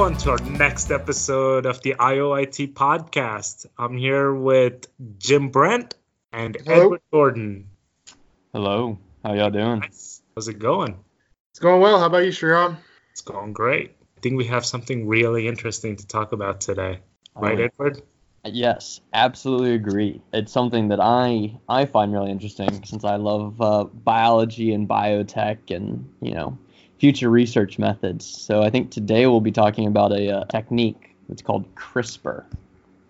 Welcome, everyone, to our next episode of the IOIT podcast. I'm here with Jim Brent and Hello. Edward Gordon. Hello. How y'all doing? Nice. How's it going? It's going well. How about you, Sriram? It's going great. I think we have something really interesting to talk about today. Right, Oh, Edward? Yes, absolutely agree. It's something that I I find really interesting since I love uh, biology and biotech and you know future research methods. So I think today we'll be talking about a uh, technique that's called CRISPR.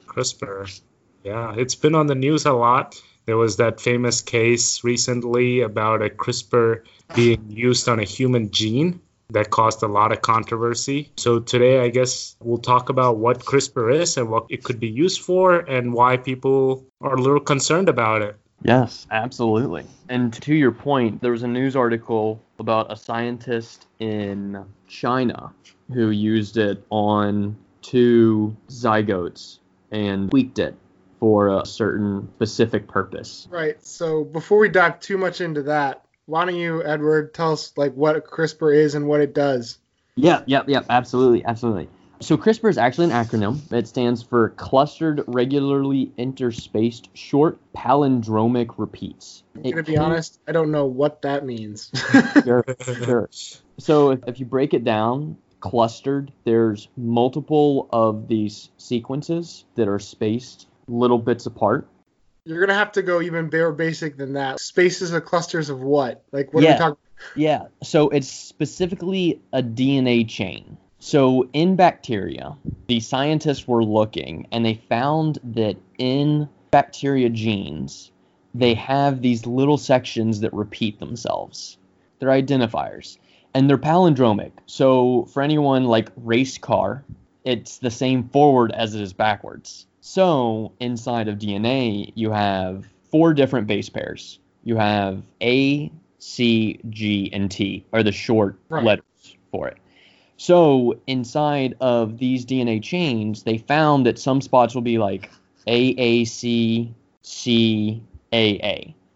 CRISPR. Yeah, it's been on the news a lot. There was that famous case recently about a CRISPR being used on a human gene that caused a lot of controversy. So today, I guess we'll talk about what CRISPR is and what it could be used for and why people are a little concerned about it. Yes, absolutely. And to your point, there was a news article about a scientist in China who used it on two zygotes and tweaked it for a certain specific purpose. Right. So before we dive too much into that, why don't you, Edward, tell us like what CRISPR is and what it does? Yeah, yeah, yeah, absolutely, absolutely. So CRISPR is actually an acronym. It stands for Clustered Regularly Interspaced Short Palindromic Repeats. I'm gonna be can- honest, I don't know what that means. Sure, sure. So if, if you break it down, clustered, there's multiple of these sequences that are spaced little bits apart. You're gonna have to go even bare basic than that. Spaces of clusters of what? Like what are Yeah. we talking? Yeah, so it's specifically a DNA chain. So in bacteria, the scientists were looking and they found that in bacteria genes, they have these little sections that repeat themselves. They're identifiers and they're palindromic. So for anyone like race car, it's the same forward as it is backwards. So inside of DNA, you have four different base pairs. You have A, C, G, and T are the short Right. letters for it. So inside of these DNA chains, they found that some spots will be like AAC, C,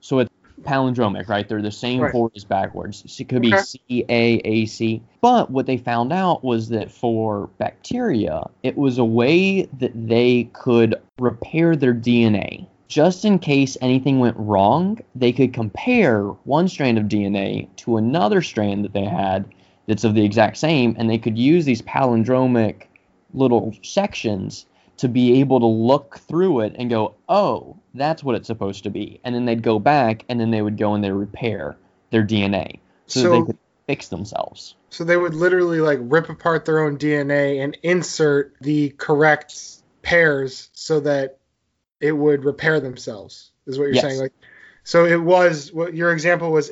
So it's palindromic, right? They're the same Right. forward as backwards. So it could be Okay. C, A, A, C. But what they found out was that for bacteria, it was a way that they could repair their DNA. Just in case anything went wrong, they could compare one strand of DNA to another strand that they had that's of the exact same, and they could use these palindromic little sections to be able to look through it and go, oh, that's what it's supposed to be. And then they'd go back and then they would go and they repair their DNA so, that they could fix themselves. so they would literally like rip apart their own DNA and insert the correct pairs so that it would repair themselves. Is what you're Yes. saying? Like, so it was what your example was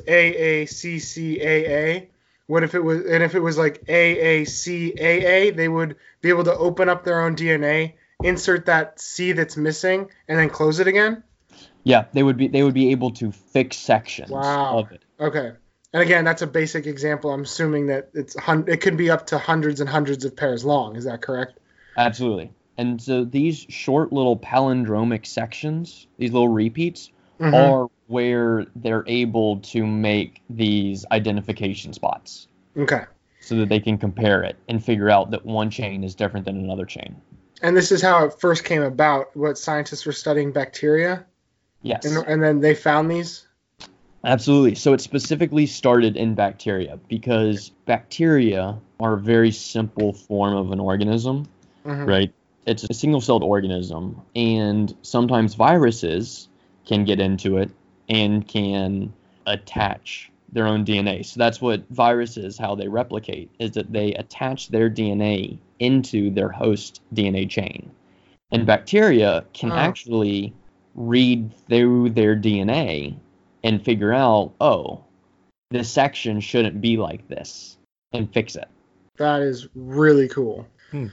AACCAA. What if it was and if it was like AACAA, they would be able to open up their own DNA, insert that C that's missing, and then close it again. Yeah, they would be they would be able to fix sections Wow. of it. Okay. And again, that's a basic example. I'm assuming that it's hun- it could be up to hundreds and hundreds of pairs long. Is that correct? Absolutely. And so these short little palindromic sections, these little repeats, Mhm. are where they're able to make these identification spots Okay. so that they can compare it and figure out that one chain is different than another chain. And this is how it first came about. What scientists were studying bacteria, Yes. and, and then they found these. Absolutely. So it specifically started in bacteria because bacteria are a very simple form of an organism, Mhm. right? It's a single celled organism, and sometimes viruses can get into it and can attach their own DNA. So that's what viruses, how they replicate, is that they attach their DNA into their host DNA chain. And bacteria can Oh. actually read through their DNA and figure out, oh, this section shouldn't be like this and fix it. That is really cool. Hmm.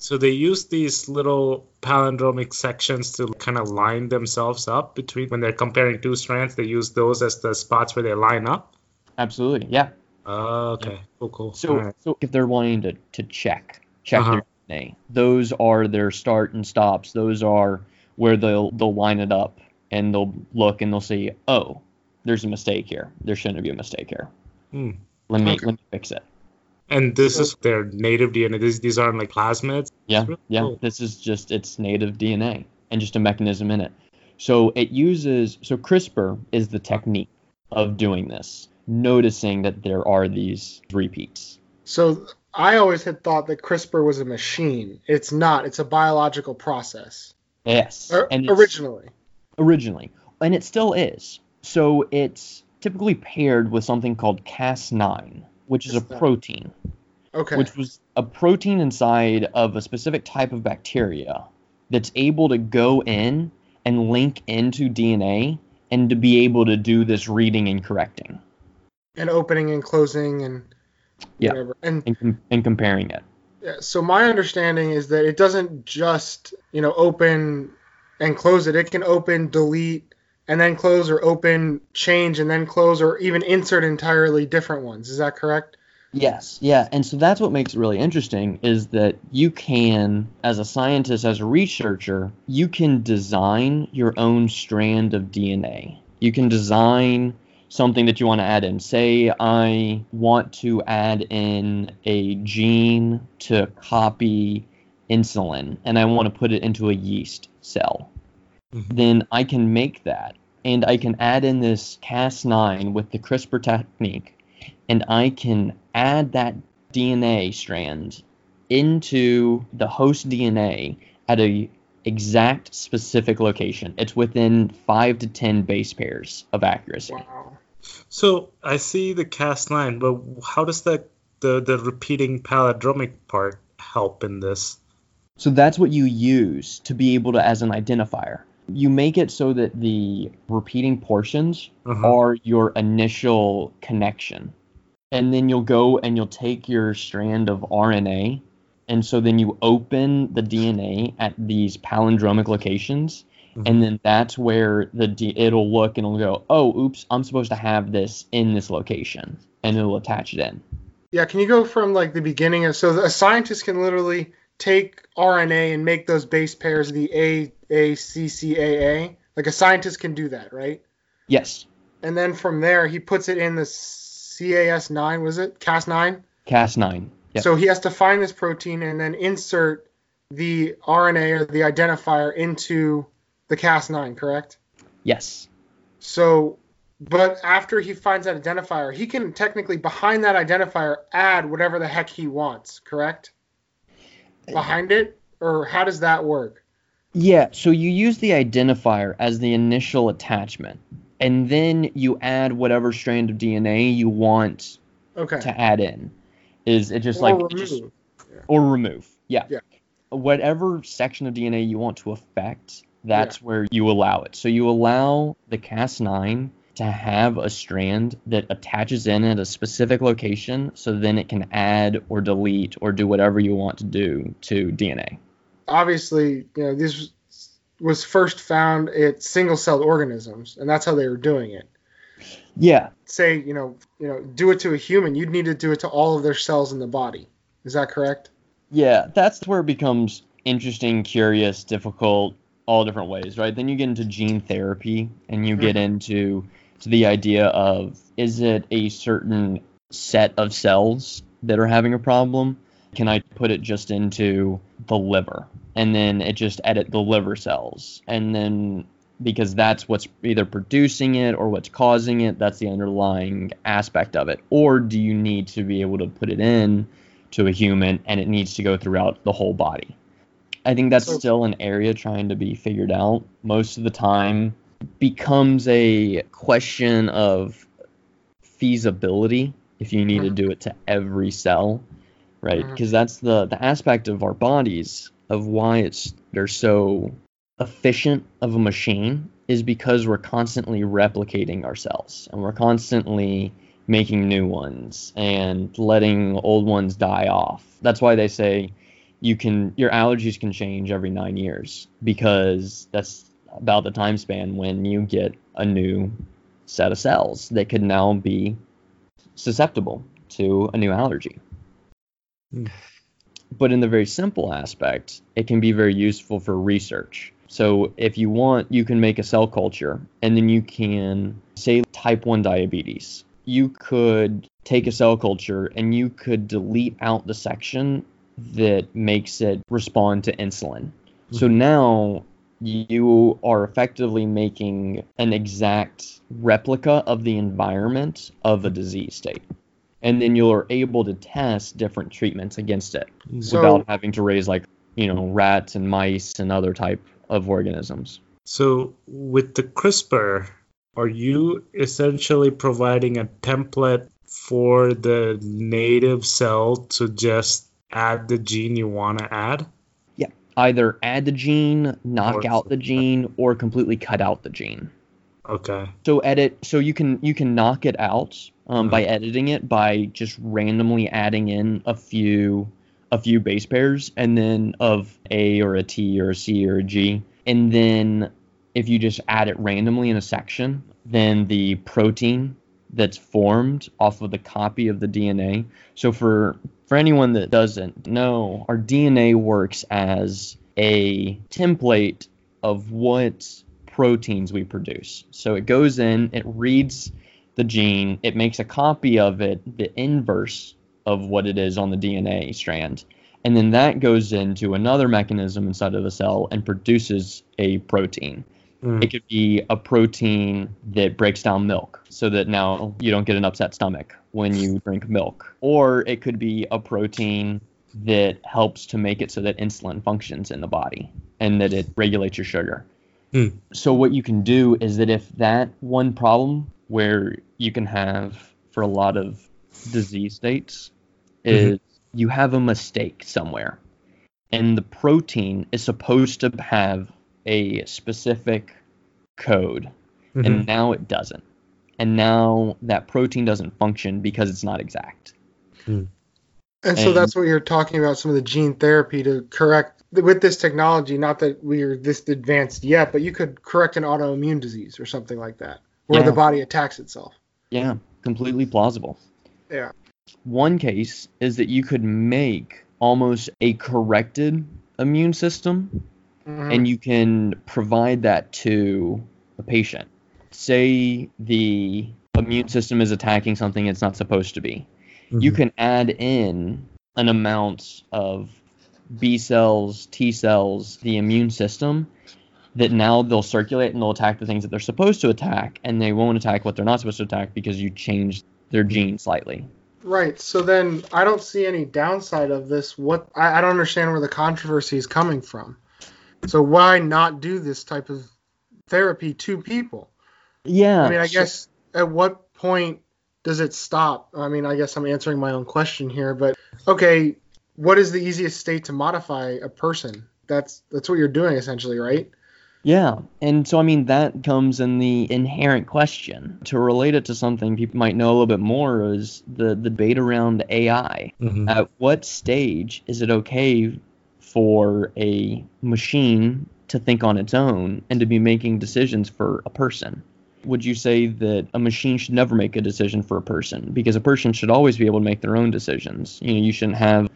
So they use these little palindromic sections to kind of line themselves up between when they're comparing two strands. They use those as the spots where they line up. Absolutely. Yeah. Oh, okay, cool, cool. So, Alright. so if they're wanting to, to check check Uh-huh. their DNA, those are their start and stops. Those are where they'll they'll line it up and they'll look and they'll see, oh, there's a mistake here. There shouldn't be a mistake here. Hmm. Let me Okay. let me fix it. And this is their native DNA. These, these aren't like plasmids. Yeah, really yeah. cool. This is just its native DNA and just a mechanism in it. So it uses so CRISPR is the technique of doing this, noticing that there are these repeats. So I always had thought that CRISPR was a machine. It's not. It's a biological process. Yes, Or- and originally. originally, and it still is. So it's typically paired with something called Cas9, which is a protein. Okay. which was a protein inside of a specific type of bacteria that's able to go in and link into DNA and to be able to do this reading and correcting and opening and closing and Yeah. whatever. And and, com- and comparing it. yeah, so my understanding is that it doesn't just you know open and close it. It can open, delete, and then close, or open, change, and then close, or even insert entirely different ones. Is that correct? Yes, yeah, and so that's what makes it really interesting is that you can, as a scientist, as a researcher, you can design your own strand of DNA. You can design something that you want to add in. Say I want to add in a gene to copy insulin and I want to put it into a yeast cell. Mhm. Then I can make that and I can add in this Cas9 with the CRISPR technique and I can add that DNA strand into the host DNA at a exact specific location. It's within 5 to 10 base pairs of accuracy. Wow. So I see the Cas9, but how does that the the repeating palindromic part help in this? So that's what you use to be able to as an identifier. You make it so that the repeating portions Uh-huh. are your initial connection. And then you'll go and you'll take your strand of RNA. And so then you open the DNA at these palindromic locations. And then that's where the D- it'll look and it'll go, oh, oops, I'm supposed to have this in this location. And it'll attach it in. Yeah, can you go from like the beginning of so a scientist can literally take RNA and make those base pairs the A A C C A A. Like a scientist can do that, right? Yes, And then from there he puts it in the CAS9, was it? Cas9? Cas9. Yep. So he has to find this protein and then insert the RNA or the identifier into the Cas9, correct? yes. So, but after he finds that identifier, he can technically behind that identifier add whatever the heck he wants, correct? Behind it, or how does that work? Yeah, so you use the identifier as the initial attachment, and then you add whatever strand of DNA you want Okay. to add in. Is it just or like remove. just- or remove? Yeah. Yeah. Whatever section of DNA you want to affect, that's where you allow it. So you allow the Cas9 to have a strand that attaches in at a specific location, so then it can add or delete or do whatever you want to do to DNA. Obviously, you know this was first found at single-celled organisms, and that's how they were doing it. Yeah, Say, you know, you know, do it to a human, you'd need to do it to all of their cells in the body. Is that correct? Yeah, that's where it becomes interesting, curious, difficult, all different ways, right? Then you get into gene therapy and you get mm-hmm. into to the idea of is it a certain set of cells that are having a problem? Can I put it just into the liver and then it just edit the liver cells and then because that's what's either producing it or what's causing it, that's the underlying aspect of it. Or do you need to be able to put it in to a human and it needs to go throughout the whole body. I think that's still an area trying to be figured out. Most of the time becomes a question of feasibility if you need to Mhm. do it to every cell, right? Because that's the the aspect of our bodies of why it's they're so efficient of a machine is because we're constantly replicating ourselves and we're constantly making new ones and letting old ones die off. That's why they say you can your allergies can change every 9 years because that's about the time span when you get a new set of cells that could now be susceptible to a new allergy. Hmm. But in the very simple aspect, it can be very useful for research. So if you want, you can make a cell culture and then you can say type 1 diabetes. you could take a cell culture and you could delete out the section that makes it respond to insulin. So now you are effectively making an exact replica of the environment of a disease state. And then you're able to test different treatments against it So- without having to raise like, you know, rats and mice and other type of organisms. So with the CRISPR, are you essentially providing a template for the native cell to just add the gene you want to add? Either add the gene, knock Or- out the gene, or completely cut out the gene. Okay. so edit so you can you can knock it out um, by editing it by just randomly adding in a few a few base pairs and then of a or a t or a c or a g and then if you just add it randomly in a section then the protein that's formed off of the copy of the dna so for for anyone that doesn't know our dna works as a template of what proteins we produce. So it goes in, it reads the gene, it makes a copy of it, the inverse of what it is on the DNA strand. And then that goes into another mechanism inside of the cell and produces a protein. Mm. It could be a protein that breaks down milk so that now you don't get an upset stomach when you drink milk. Or it could be a protein that helps to make it so that insulin functions in the body and that it regulates your sugar. Hmm. So what you can do is that if that one problem where you can have for a lot of disease states is you have a mistake somewhere and the protein is supposed to have a specific code Mhm. and now it doesn't. And now that protein doesn't function because it's not exact. And so that's what you're talking about some of the gene therapy to correct with this technology. Not that we're this advanced yet, but you could correct an autoimmune disease or something like that, where Yeah. the body attacks itself. Yeah, completely plausible. Yeah. One case is that you could make almost a corrected immune system Mhm. and you can provide that to a patient. Say the immune system is attacking something it's not supposed to be. You Mhm. can add in an amount of B cells, T cells, the immune system that now they'll circulate and they'll attack the things that they're supposed to attack and they won't attack what they're not supposed to attack because you changed their gene slightly. Right. So then I don't see any downside of this. What I, I don't understand where the controversy is coming from. So why not do this type of therapy to people? Yeah. I mean, I so- guess at what point does it stop? I mean, I guess I'm answering my own question here, but okay, what is the easiest state to modify a person? That's that's what you're doing essentially, right? Yeah, and so I mean that comes in the inherent question. To relate it to something people might know a little bit more is the, the debate around AI. Mhm. At what stage is it okay for a machine to think on its own and to be making decisions for a person? Would you say that a machine should never make a decision for a person? Because a person should always be able to make their own decisions. You know, you shouldn't have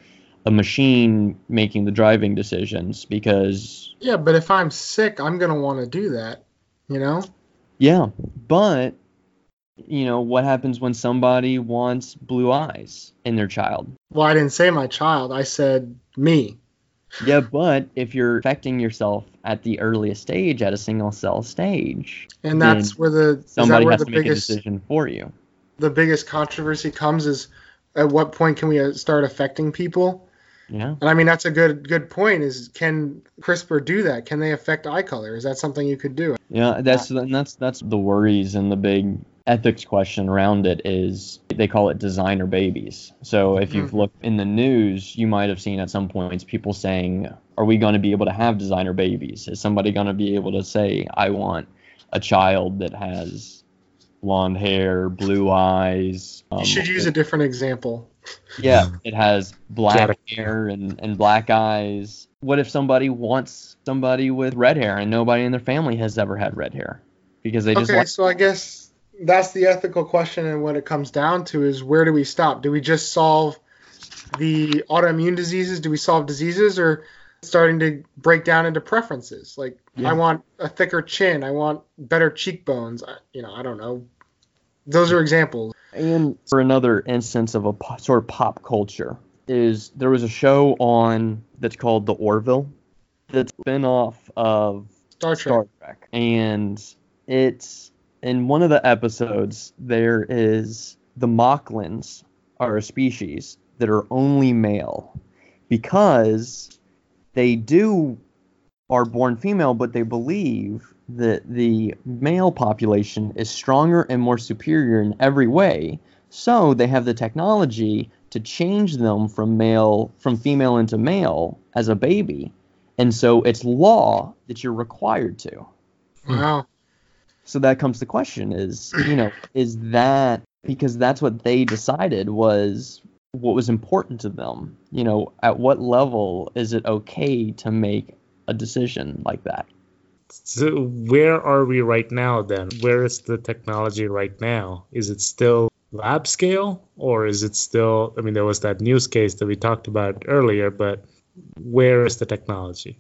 a machine making the driving decisions because Yeah, but if I'm sick, I'm gonna want to do that. You know? Yeah, but you know what happens when somebody wants blue eyes in their child? Well, I didn't say my child. I said me. Yeah, but if you're affecting yourself at the earliest stage, at a single cell stage, And that's where the somebody where has the to make biggest a decision for you. the biggest controversy comes is at what point can we uh, start affecting people? Yeah. And I mean that's a good good point. Is can CRISPR do that? Can they affect eye color? Is that something you could do? Yeah, that's that's that's the worries and the big ethics question around it is they call it designer babies. So if you've looked in the news, you might have seen at some points people saying, "Are we going to be able to have designer babies? Is somebody going to be able to say, I want a child that has blonde hair, blue eyes?" You um, should use a different example. yeah, it has black Gotta- hair and, and black eyes. What if somebody wants somebody with red hair and nobody in their family has ever had red hair? Because they just Okay, like so I guess that's the ethical question, and what it comes down to is where do we stop? Do we just solve the autoimmune diseases? Do we solve diseases, or starting to break down into preferences? Like, Yeah. I want a thicker chin. I want better cheekbones. I, you know, I don't know. those are examples. And for another instance of a po- sort of pop culture, is there was a show on that's called The Orville, that's spin off of Star Trek. Star Trek, and it's in one of the episodes there is the Moclans are a species that are only male because they do are born female, but they believe that the male population is stronger and more superior in every way. So they have the technology to change them from male from female into male as a baby. And so it's law that you're required to. Wow. So that comes the question is, you know, is that because that's what they decided was what was important to them? You know, at what level is it okay to make a decision like that? So where are we right now then? Where is the technology right now? Is it still lab scale or is it still I mean there was that news case that we talked about earlier, but where is the technology?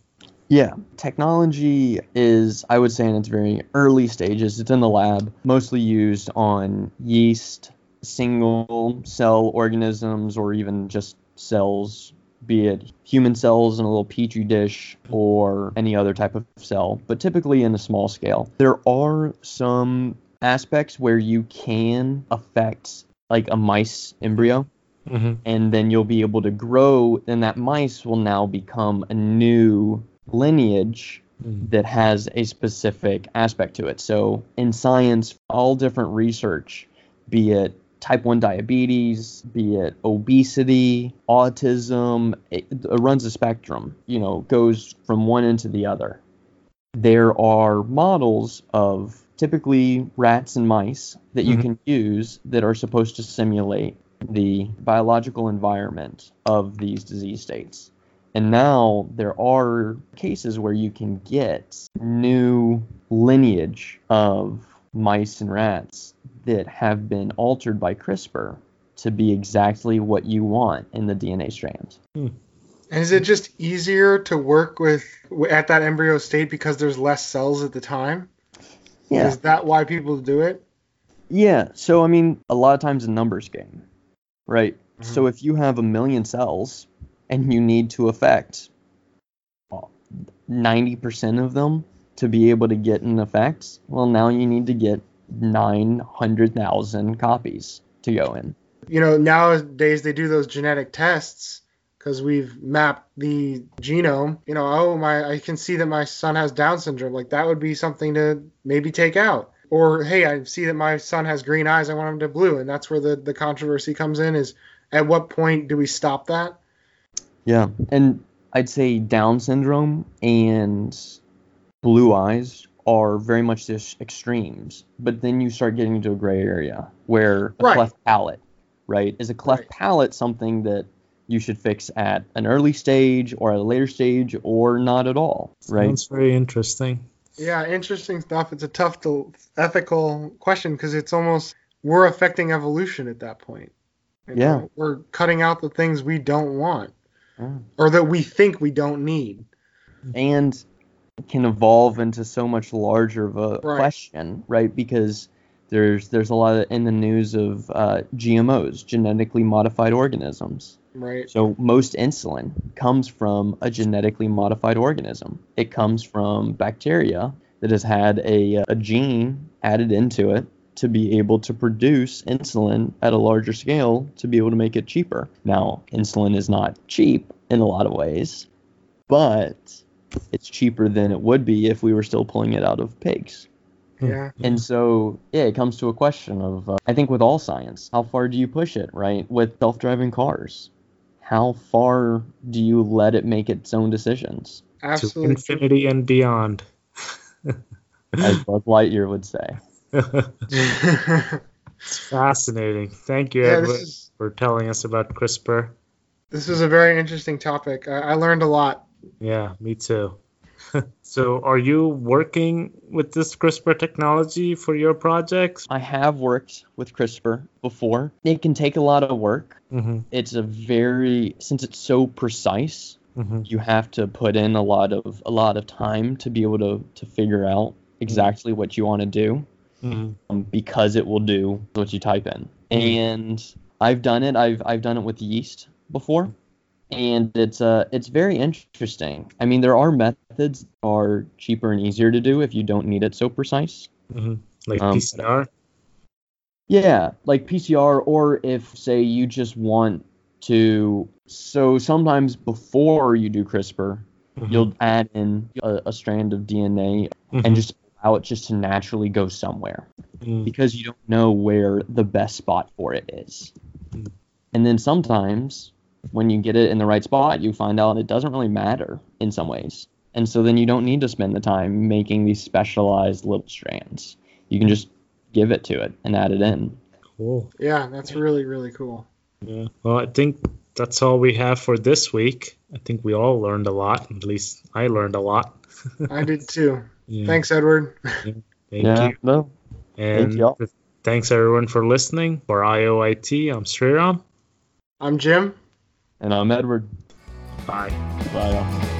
Yeah, technology is, I would say, in its very early stages. It's in the lab, mostly used on yeast, single cell organisms, or even just cells, be it human cells in a little petri dish or any other type of cell, but typically in a small scale. There are some aspects where you can affect like a mice embryo Mm-hmm. and then you'll be able to grow and that mice will now become a new lineage that has a specific aspect to it so in science all different research be it type 1 diabetes be it obesity autism it, it runs a spectrum you know goes from one end to the other there are models of typically rats and mice that you Mhm. can use that are supposed to simulate the biological environment of these disease states. And now there are cases where you can get new lineage of mice and rats that have been altered by CRISPR to be exactly what you want in the DNA strand. And is it just easier to work with at that embryo state because there's less cells at the time? Yeah. Is that why people do it? Yeah, so I mean, a lot of times a numbers game, right? Mhm. So if you have a million cells and you need to affect 90% of them to be able to get an effect, well, now you need to get 900,000 copies to go in. You know, nowadays they do those genetic tests because we've mapped the genome. You know, oh my, I can see that my son has Down syndrome. Like that would be something to maybe take out. Or hey, I see that my son has green eyes. I want him to blue, and that's where the the controversy comes in. Is at what point do we stop that? Yeah, and I'd say Down syndrome and blue eyes are very much just extremes. But then you start getting into a gray area where a Right. cleft palate, right? Is a cleft Right. palate something that you should fix at an early stage or at a later stage or not at all, right? Sounds very interesting. Yeah, interesting stuff. It's a tough to, ethical question because it's almost we're affecting evolution at that point. You Yeah. know, we're cutting out the things we don't want Yeah. or that we think we don't need. and can evolve into so much larger of a Right. question, right? Because there's there's a lot of, in the news of uh, GMOs, genetically modified organisms. Right. So most insulin comes from a genetically modified organism. It comes from bacteria that has had a, a gene added into it to be able to produce insulin at a larger scale to be able to make it cheaper. Now, insulin is not cheap in a lot of ways, but it's cheaper than it would be if we were still pulling it out of pigs. Yeah. And so, yeah, it comes to a question of, uh, I think with all science, how far do you push it, right? With self driving cars, how far do you let it make its own decisions? Absolutely. To infinity and beyond. As Buzz Lightyear would say. It's fascinating. Thank you, yeah, Edward, is for telling us about CRISPR. this is a very interesting topic. I, I learned a lot. Yeah, me too. so, are you working with this CRISPR technology for your projects? I have worked with CRISPR before. It can take a lot of work. Mm-hmm. It's a very, since it's so precise, Mm-hmm. you have to put in a lot of a lot of time to be able to to figure out exactly what you want to do Mhm. um, because it will do what you type in. And I've done it. I've I've done it with yeast before, and it's uh it's very interesting. I mean, there are methods that are cheaper and easier to do if you don't need it so precise. Mhm. Like Um, PCR. Yeah, like PCR, or if say you just want to. So sometimes before you do CRISPR, Mhm. you'll add in a, a strand of DNA Mhm. and just allow it just to naturally go somewhere. Mhm. because you don't know where the best spot for it is. Mm. And then sometimes when you get it in the right spot, you find out it doesn't really matter in some ways. And so then you don't need to spend the time making these specialized little strands. You can just give it to it and add it in. Cool. Yeah, that's really really cool. Yeah. Well, I think that's all we have for this week. I think we all learned a lot. At least I learned a lot. I did too. Yeah. Thanks, Edward. Thank yeah. you. No. And y'all. thanks everyone for listening. For IOIT, I'm Sriram. I'm Jim. And I'm Edward. Bye. Bye. y'all.